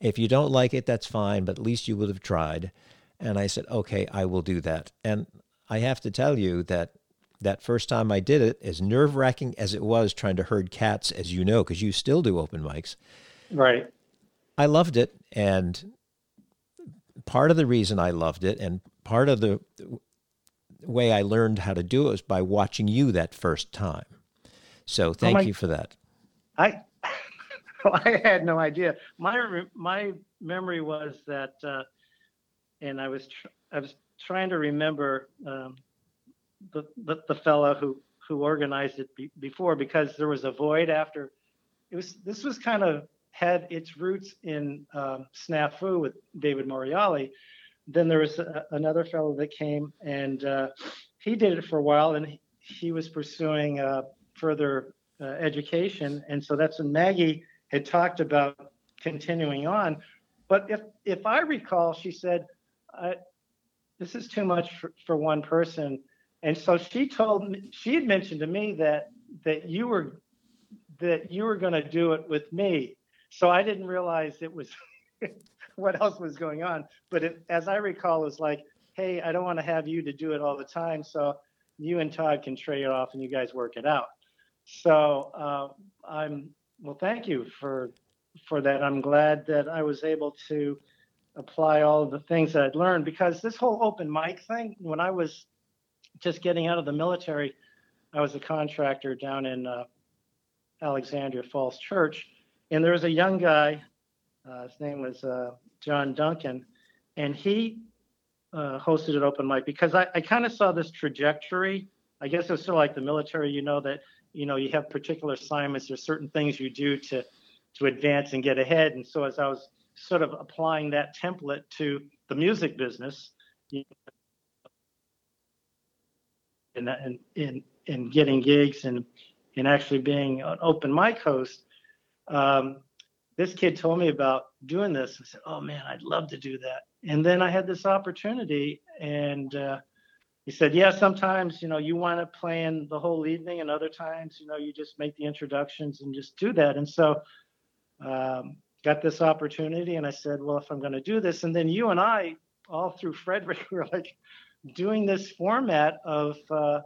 If you don't like it, that's fine, but at least you would have tried." And I said, "Okay, I will do that." And I have to tell you that that first time I did it, as nerve wracking as it was trying to herd cats, as you know, because you still do open mics. Right. I loved it. And part of the reason I loved it and part of the way I learned how to do it was by watching you that first time. So oh, thank oh my, you for that. I *laughs* I had no idea. My my memory was that, uh, and I was tr- I was trying to remember um, the, the, the fellow who who organized it be, before because there was a void after. It was this was kind of had its roots in um, Snafu with David Morreale. Then there was a, another fellow that came and uh, he did it for a while and he, he was pursuing uh, further uh, education. And so that's when Maggie had talked about continuing on. But if, if I recall, she said, this is too much for, for one person. And so she told me, she had mentioned to me that, that you were, that you were going to do it with me so I didn't realize it was *laughs* what else was going on. But it, as I recall, it was like, hey, I don't want to have you to do it all the time. So you and Todd can trade it off and you guys work it out. So uh, I'm well. Thank you for for that. I'm glad that I was able to apply all of the things that I'd learned because this whole open mic thing. When I was just getting out of the military, I was a contractor down in uh, Alexandria Falls Church, and there was a young guy, uh, his name was uh, John Duncan, and he uh, hosted an open mic because I, I kind of saw this trajectory. I guess it's sort of like the military, you know, that you know you have particular assignments. There's certain things you do to to advance and get ahead. And so as I was sort of applying that template to the music business, you know, and in in getting gigs and and actually being an open mic host, um, this kid told me about doing this. I said, "Oh man, I'd love to do that." And then I had this opportunity, and uh, he said, "Yeah, sometimes you know you want to plan the whole evening, and other times you know you just make the introductions and just do that." And so um, got this opportunity, and I said, "Well, if I'm going to do this," and then you and I, all through Frederick, we *laughs* were like doing this format of uh,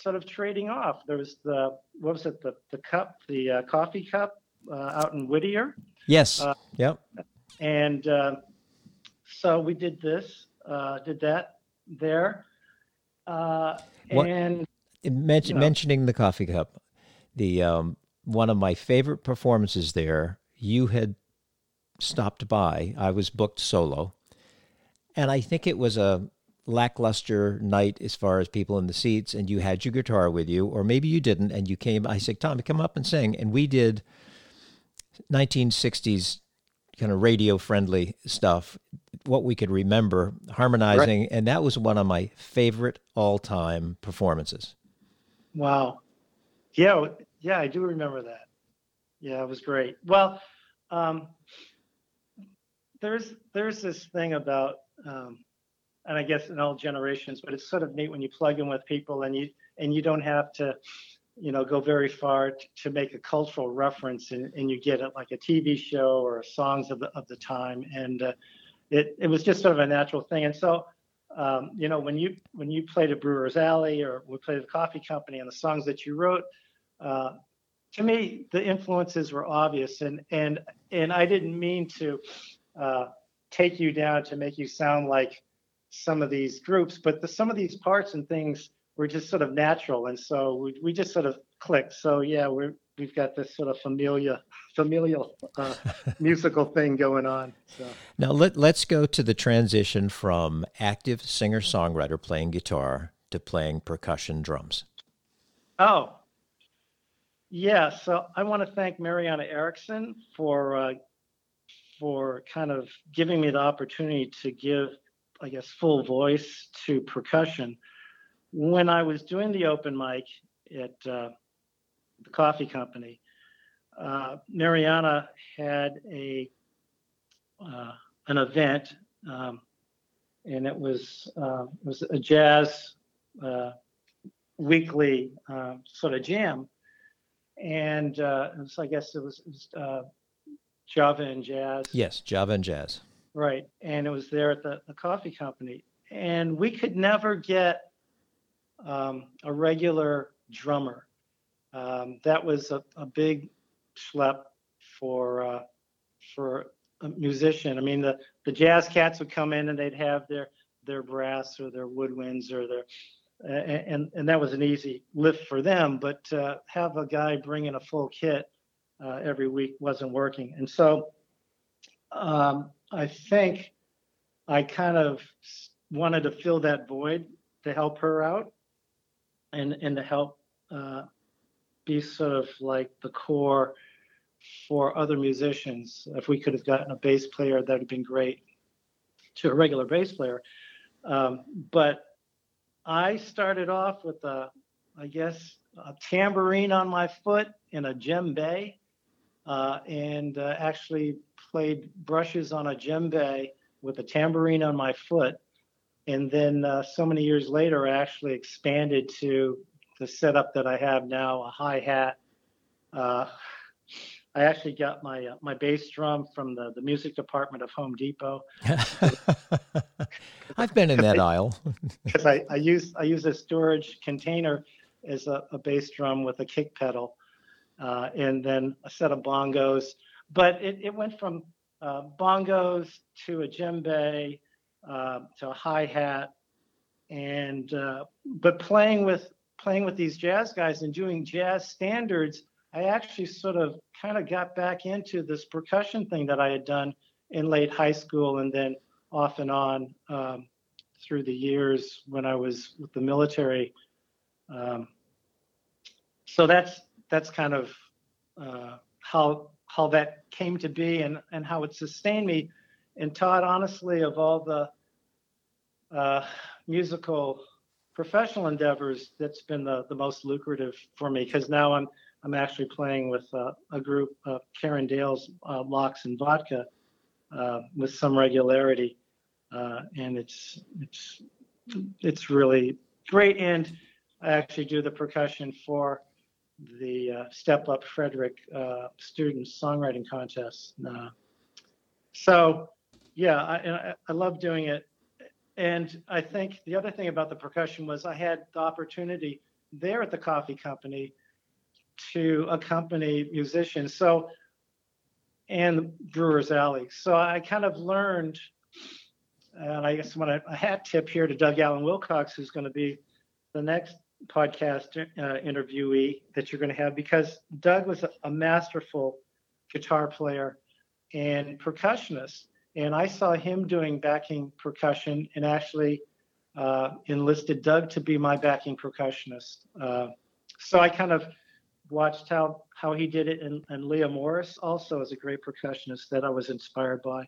sort of trading off. There was the what was it the the cup, the uh, coffee cup uh, out in Whittier. Yes. Uh, yep. And uh, so we did this, did that there. What, and mention, you know, mentioning the coffee cup, the um, one of my favorite performances there. You had stopped by. I was booked solo, and I think it was a lackluster night as far as people in the seats. And you had your guitar with you, or maybe you didn't, and you came. I said, "Tommy, come up and sing," and we did 1960s kind of radio friendly stuff, what we could remember harmonizing. Right. And that was one of my favorite all time performances. Wow. Yeah. Yeah, I do remember that. Yeah, it was great. Well, um, there's there's this thing about um, and I guess in all generations, but it's sort of neat when you plug in with people and you and you don't have to you know, go very far t- to make a cultural reference, and, and you get it like a TV show or songs of the of the time, and uh, it it was just sort of a natural thing. And so, um, you know, when you when you played at Brewer's Alley or we played at the Coffee Company and the songs that you wrote, uh, to me the influences were obvious, and and and I didn't mean to uh, take you down to make you sound like some of these groups, but the, some of these parts and things we're just sort of natural, and so we, we just sort of click. So yeah, we're we've got this sort of familiar familial uh, *laughs* musical thing going on. So. Now let let's go to the transition from active singer songwriter playing guitar to playing percussion drums? Oh, yeah. So I want to thank Mariana Erickson for uh, for kind of giving me the opportunity to give, I guess, full voice to percussion. When I was doing the open mic at uh, the coffee company, uh, Mariana had a uh, an event, um, and it was uh, it was a jazz uh, weekly uh, sort of jam, and uh, it I guess it was, it was Java and jazz. Yes, Java and jazz. Right, and it was there at the, the coffee company, and we could never get um, a regular drummer. Um, that was a, a big schlep for uh, for a musician. I mean, the the jazz cats would come in and they'd have their their brass or their woodwinds or their and and that was an easy lift for them. But uh, have a guy bring in a full kit uh, every week wasn't working, and so um, I think I kind of wanted to fill that void to help her out and and to help uh, be sort of like the core for other musicians. If we could have gotten a bass player, that would have been great to a regular bass player. Um, but I started off with a, I guess, a tambourine on my foot and a djembe, uh, and uh, actually played brushes on a djembe with a tambourine on my foot. And then uh, so many years later, I actually expanded to the setup that I have now, a hi hat. Uh, I actually got my uh, my bass drum from the, the music department of Home Depot. *laughs* I've been in that aisle. *laughs* Because I, I use I use a storage container as a, a bass drum with a kick pedal, uh, and then a set of bongos. But it, it went from uh, bongos to a djembe to a hi hat, and uh, but playing with playing with these jazz guys and doing jazz standards I actually sort of kind of got back into this percussion thing that I had done in late high school and then off and on um, through the years when I was with the military. Um, so that's that's kind of uh, how how that came to be and and how it sustained me. And Todd, honestly, of all the uh, musical professional endeavors, that's been the the most lucrative for me because now I'm I'm actually playing with uh, a group, uh, Karen Dale's uh, Locks and Vodka, uh, with some regularity, uh, and it's it's it's really great. And I actually do the percussion for the Step Up Frederick Student Songwriting Contest. so, yeah, I, I love doing it. And I think the other thing about the percussion was I had the opportunity there at the coffee company to accompany musicians. So, and Brewers Alley. So I kind of learned, and I guess when I, a hat tip here to Doug Allen Wilcox, who's going to be the next podcast uh, interviewee that you're going to have, because Doug was a, a masterful guitar player and percussionist. And I saw him doing backing percussion and actually uh, enlisted Doug to be my backing percussionist. Uh, so I kind of watched how how he did it, and, and Leah Morris also is a great percussionist that I was inspired by,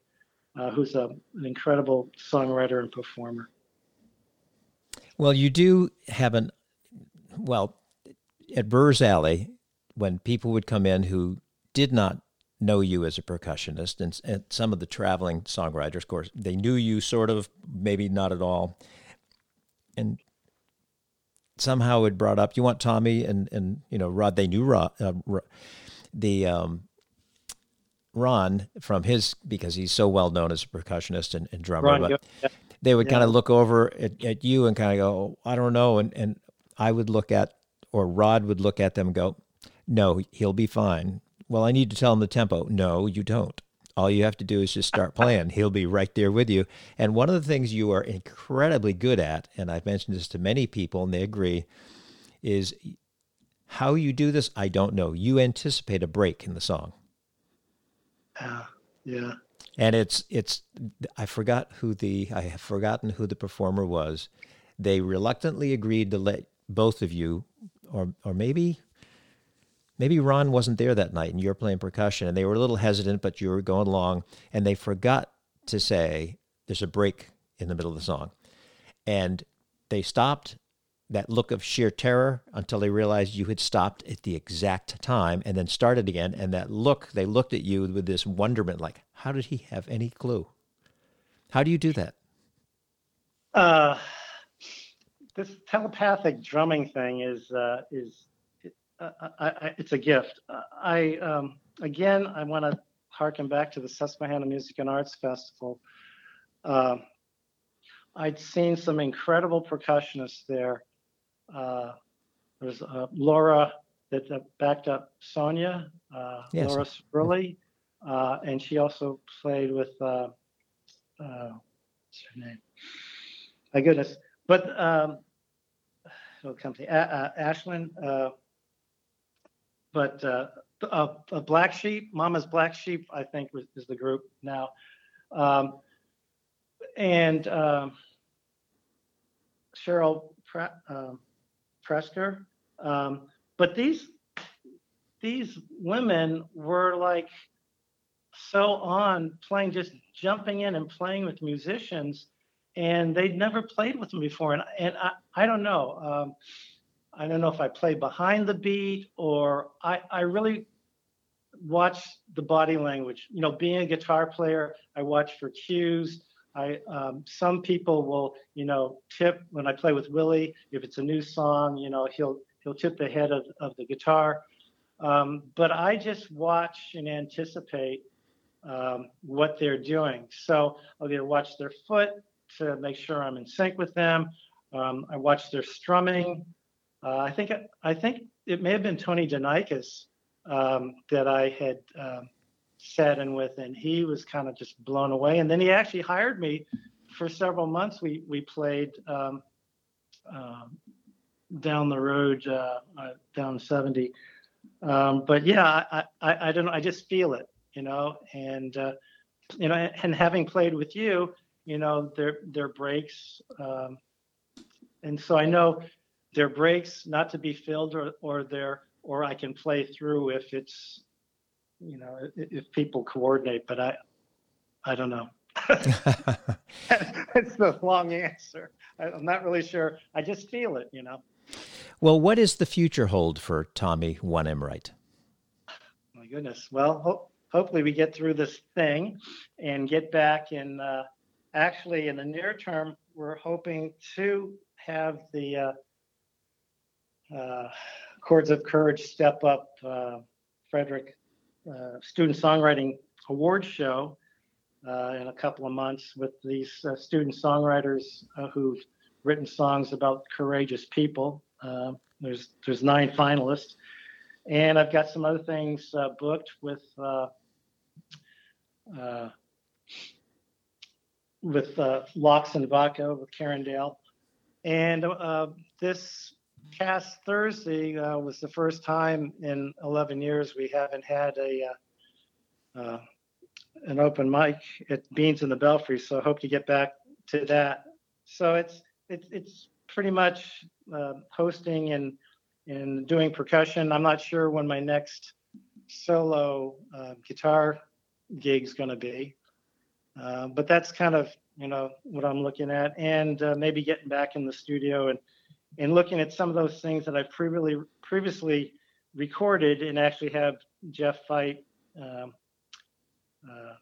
uh, who's a, an incredible songwriter and performer. Well, you do have an well at Brewer's Alley when people would come in who did not know you as a percussionist, and, and some of the traveling songwriters, of course, they knew you sort of, maybe not at all, and somehow it brought up. You want Tommy and and you know Rod. They knew Rod, uh, the um, Ron from his because he's so well known as a percussionist and, and drummer. Ron, but yeah. they would yeah. kind of look over at, at you and kind of go, oh, I don't know, and and I would look at or Rod would look at them and go, No, he'll be fine. Well, I need to tell him the tempo. No, you don't. All you have to do is just start *laughs* playing. He'll be right there with you. And one of the things you are incredibly good at, and I've mentioned this to many people and they agree, is how you do this, I don't know. You anticipate a break in the song. Yeah. Yeah. And it's it's I forgot who the I have forgotten who the performer was, they reluctantly agreed to let both of you, or or maybe maybe Ron wasn't there that night and you're playing percussion and they were a little hesitant, but you were going along and they forgot to say there's a break in the middle of the song. And they stopped that look of sheer terror until they realized you had stopped at the exact time and then started again. And that look, they looked at you with this wonderment like, how did he have any clue? How do you do that? Uh, this telepathic drumming thing is uh, is uh, I, I, it's a gift. I um, again I want to harken back to the Susquehanna Music and Arts Festival. Uh, I'd seen some incredible percussionists there. Uh, there was uh, Laura that backed up Sonia, uh, yes. Laura Spurley, uh, and she also played with uh, uh, what's her name? My goodness, but um, it'll come to uh, Ashlyn. But a Black Sheep, Mama's Black Sheep, I think is the group now. Um, and um, Cheryl Pre- um, Presker. Um, but these these women were like so on playing, just jumping in and playing with musicians, and they'd never played with them before. And and I, I don't know. I don't know if I play behind the beat or I, I really watch the body language. You know, being a guitar player, I watch for cues. I um, some people will, you know, tip when I play with Willie. If it's a new song, you know, he'll he'll tip the head of, of the guitar. Um, but I just watch and anticipate um, what they're doing. So I'll either watch their foot to make sure I'm in sync with them. Um, I watch their strumming. Uh, I think I think it may have been Tony Donikas um, that I had um, sat in with, and he was kind of just blown away. And then he actually hired me for several months. We we played um, uh, down the road, uh, uh, down 70. Um, but yeah, I, I, I don't know. I just feel it, you know, and uh, you know, and having played with you, you know, their their breaks, um, and so I know their breaks not to be filled or or their or I can play through if it's you know, if people coordinate, but I, I don't know. *laughs* *laughs* It's the long answer. I'm not really sure. I just feel it, you know. Well, what does the future hold for Tommy One Emright? My goodness. Well, ho- hopefully we get through this thing and get back. And uh, actually, in the near term, we're hoping to have the uh, uh, Chords of Courage step up. Uh, Frederick uh, student songwriting award show uh, in a couple of months with these uh, student songwriters uh, who've written songs about courageous people. Uh, there's there's nine finalists, and I've got some other things booked with with Locks and Vodka with Karen Dale, and this past Thursday uh, was the first time in 11 years we haven't had a uh, uh, an open mic at Beans in the Belfry. So I hope to get back to that. So it's it's it's pretty much uh, hosting and and doing percussion. I'm not sure when my next solo uh, guitar gig is going to be, uh, but that's kind of you know what I'm looking at, and maybe getting back in the studio and and looking at some of those things that I previously previously recorded and actually have Jeff Fight um, uh,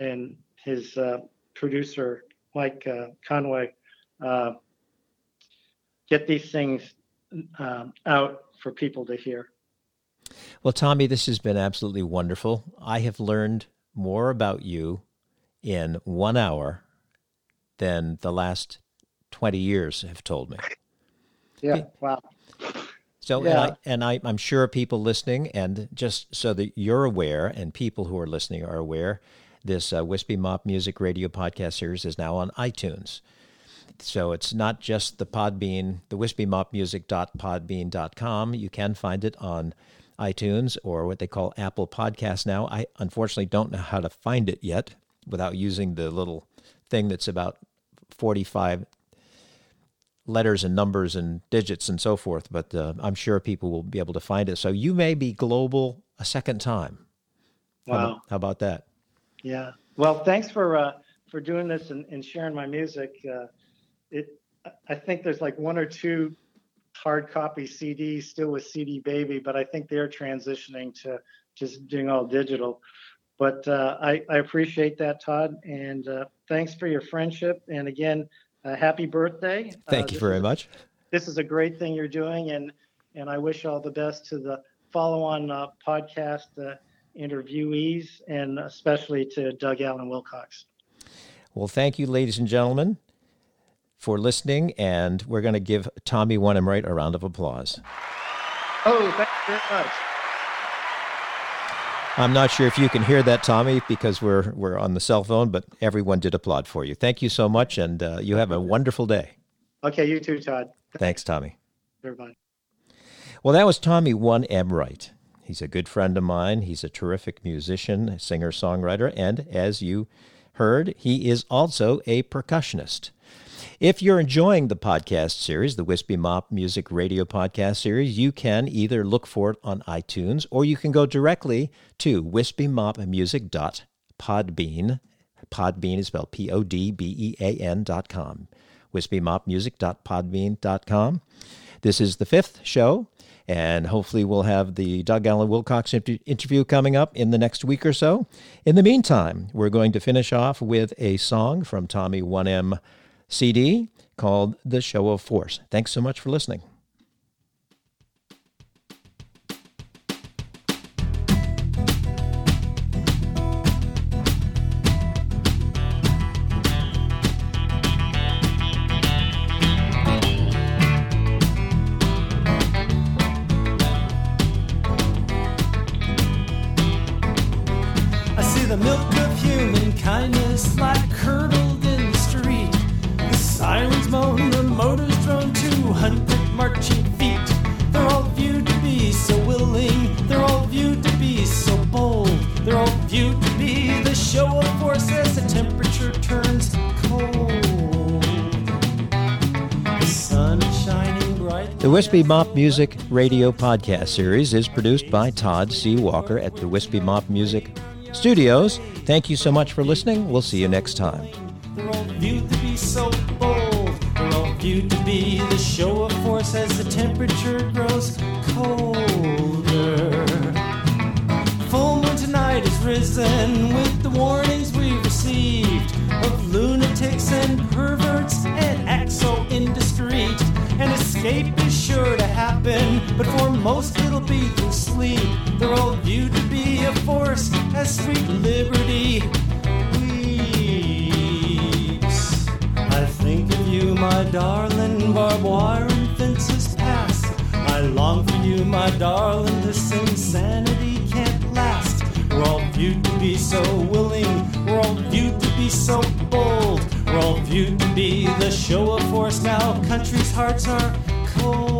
and his uh, producer Mike uh, Conway uh, get these things um, out for people to hear. Well, Tommy, this has been absolutely wonderful. I have learned more about you in one hour than the last 20 years have told me. Yeah. Wow. So, yeah. and, I, am sure people listening, and just so that you're aware, and people who are listening are aware, this uh, Wispy Mop Music Radio podcast series is now on iTunes. So it's not just the Podbean, the Wispy Mop wispymopmusic.podbean.com. You can find it on iTunes or what they call Apple Podcasts now. I unfortunately don't know how to find it yet without using the little thing that's about 45 letters and numbers and digits and so forth, but uh, I'm sure people will be able to find it. So you may be global a second time. Wow. How about, how about that? Yeah. Well, thanks for uh, for doing this and, and sharing my music. Uh, it, I think there's like one or two hard copy CDs still with CD Baby, but I think they're transitioning to just doing all digital. But uh, I, I appreciate that, Todd, and uh, thanks for your friendship. And again, uh, happy birthday. Thank you very much. This is a great thing you're doing, and and I wish all the best to the follow-on uh, podcast uh, interviewees, and especially to Doug Allen Wilcox. Well, thank you, ladies and gentlemen, for listening, and we're going to give Tommy One M Wright a round of applause. Oh, thank you very much. I'm not sure if you can hear that, Tommy, because we're we're on the cell phone, but everyone did applaud for you. Thank you so much, and uh, you have a wonderful day. Okay, you too, Todd. Thanks, Tommy. Everybody. Well, that was Tommy One M Wright. He's a good friend of mine. He's a terrific musician, singer, songwriter, and as you heard, he is also a percussionist. If you're enjoying the podcast series, the Wispy Mop Music Radio podcast series, you can either look for it on iTunes or you can go directly to wispymopmusic.podbean. Podbean is spelled P O D B E A N dot com. wispymopmusic.podbean dot com. This is the fifth show, and hopefully we'll have the Doug Allen Wilcox interview coming up in the next week or so. In the meantime, we're going to finish off with a song from Tommy 1M CD called The Show of Force. Thanks so much for listening. Wispy Mop Music Radio podcast series is produced by Todd C. Walker at the Wispy Mop Music Studios. Thank you so much for listening. We'll see you next time. To be so bold. To be the show of force as the temperature grows colder. Full moon tonight is risen with the warnings we've received of lunatics and perverts and axo industry and escape is sure to happen, but for most it'll be through sleep. They're all viewed to be a force as sweet liberty weeps. I think of you, my darling, barbed wire and fences pass. I long for you, my darling, this insanity can't last. We're all viewed to be so willing, we're all viewed to be so bold. To be the show of force now. Country's hearts are cold.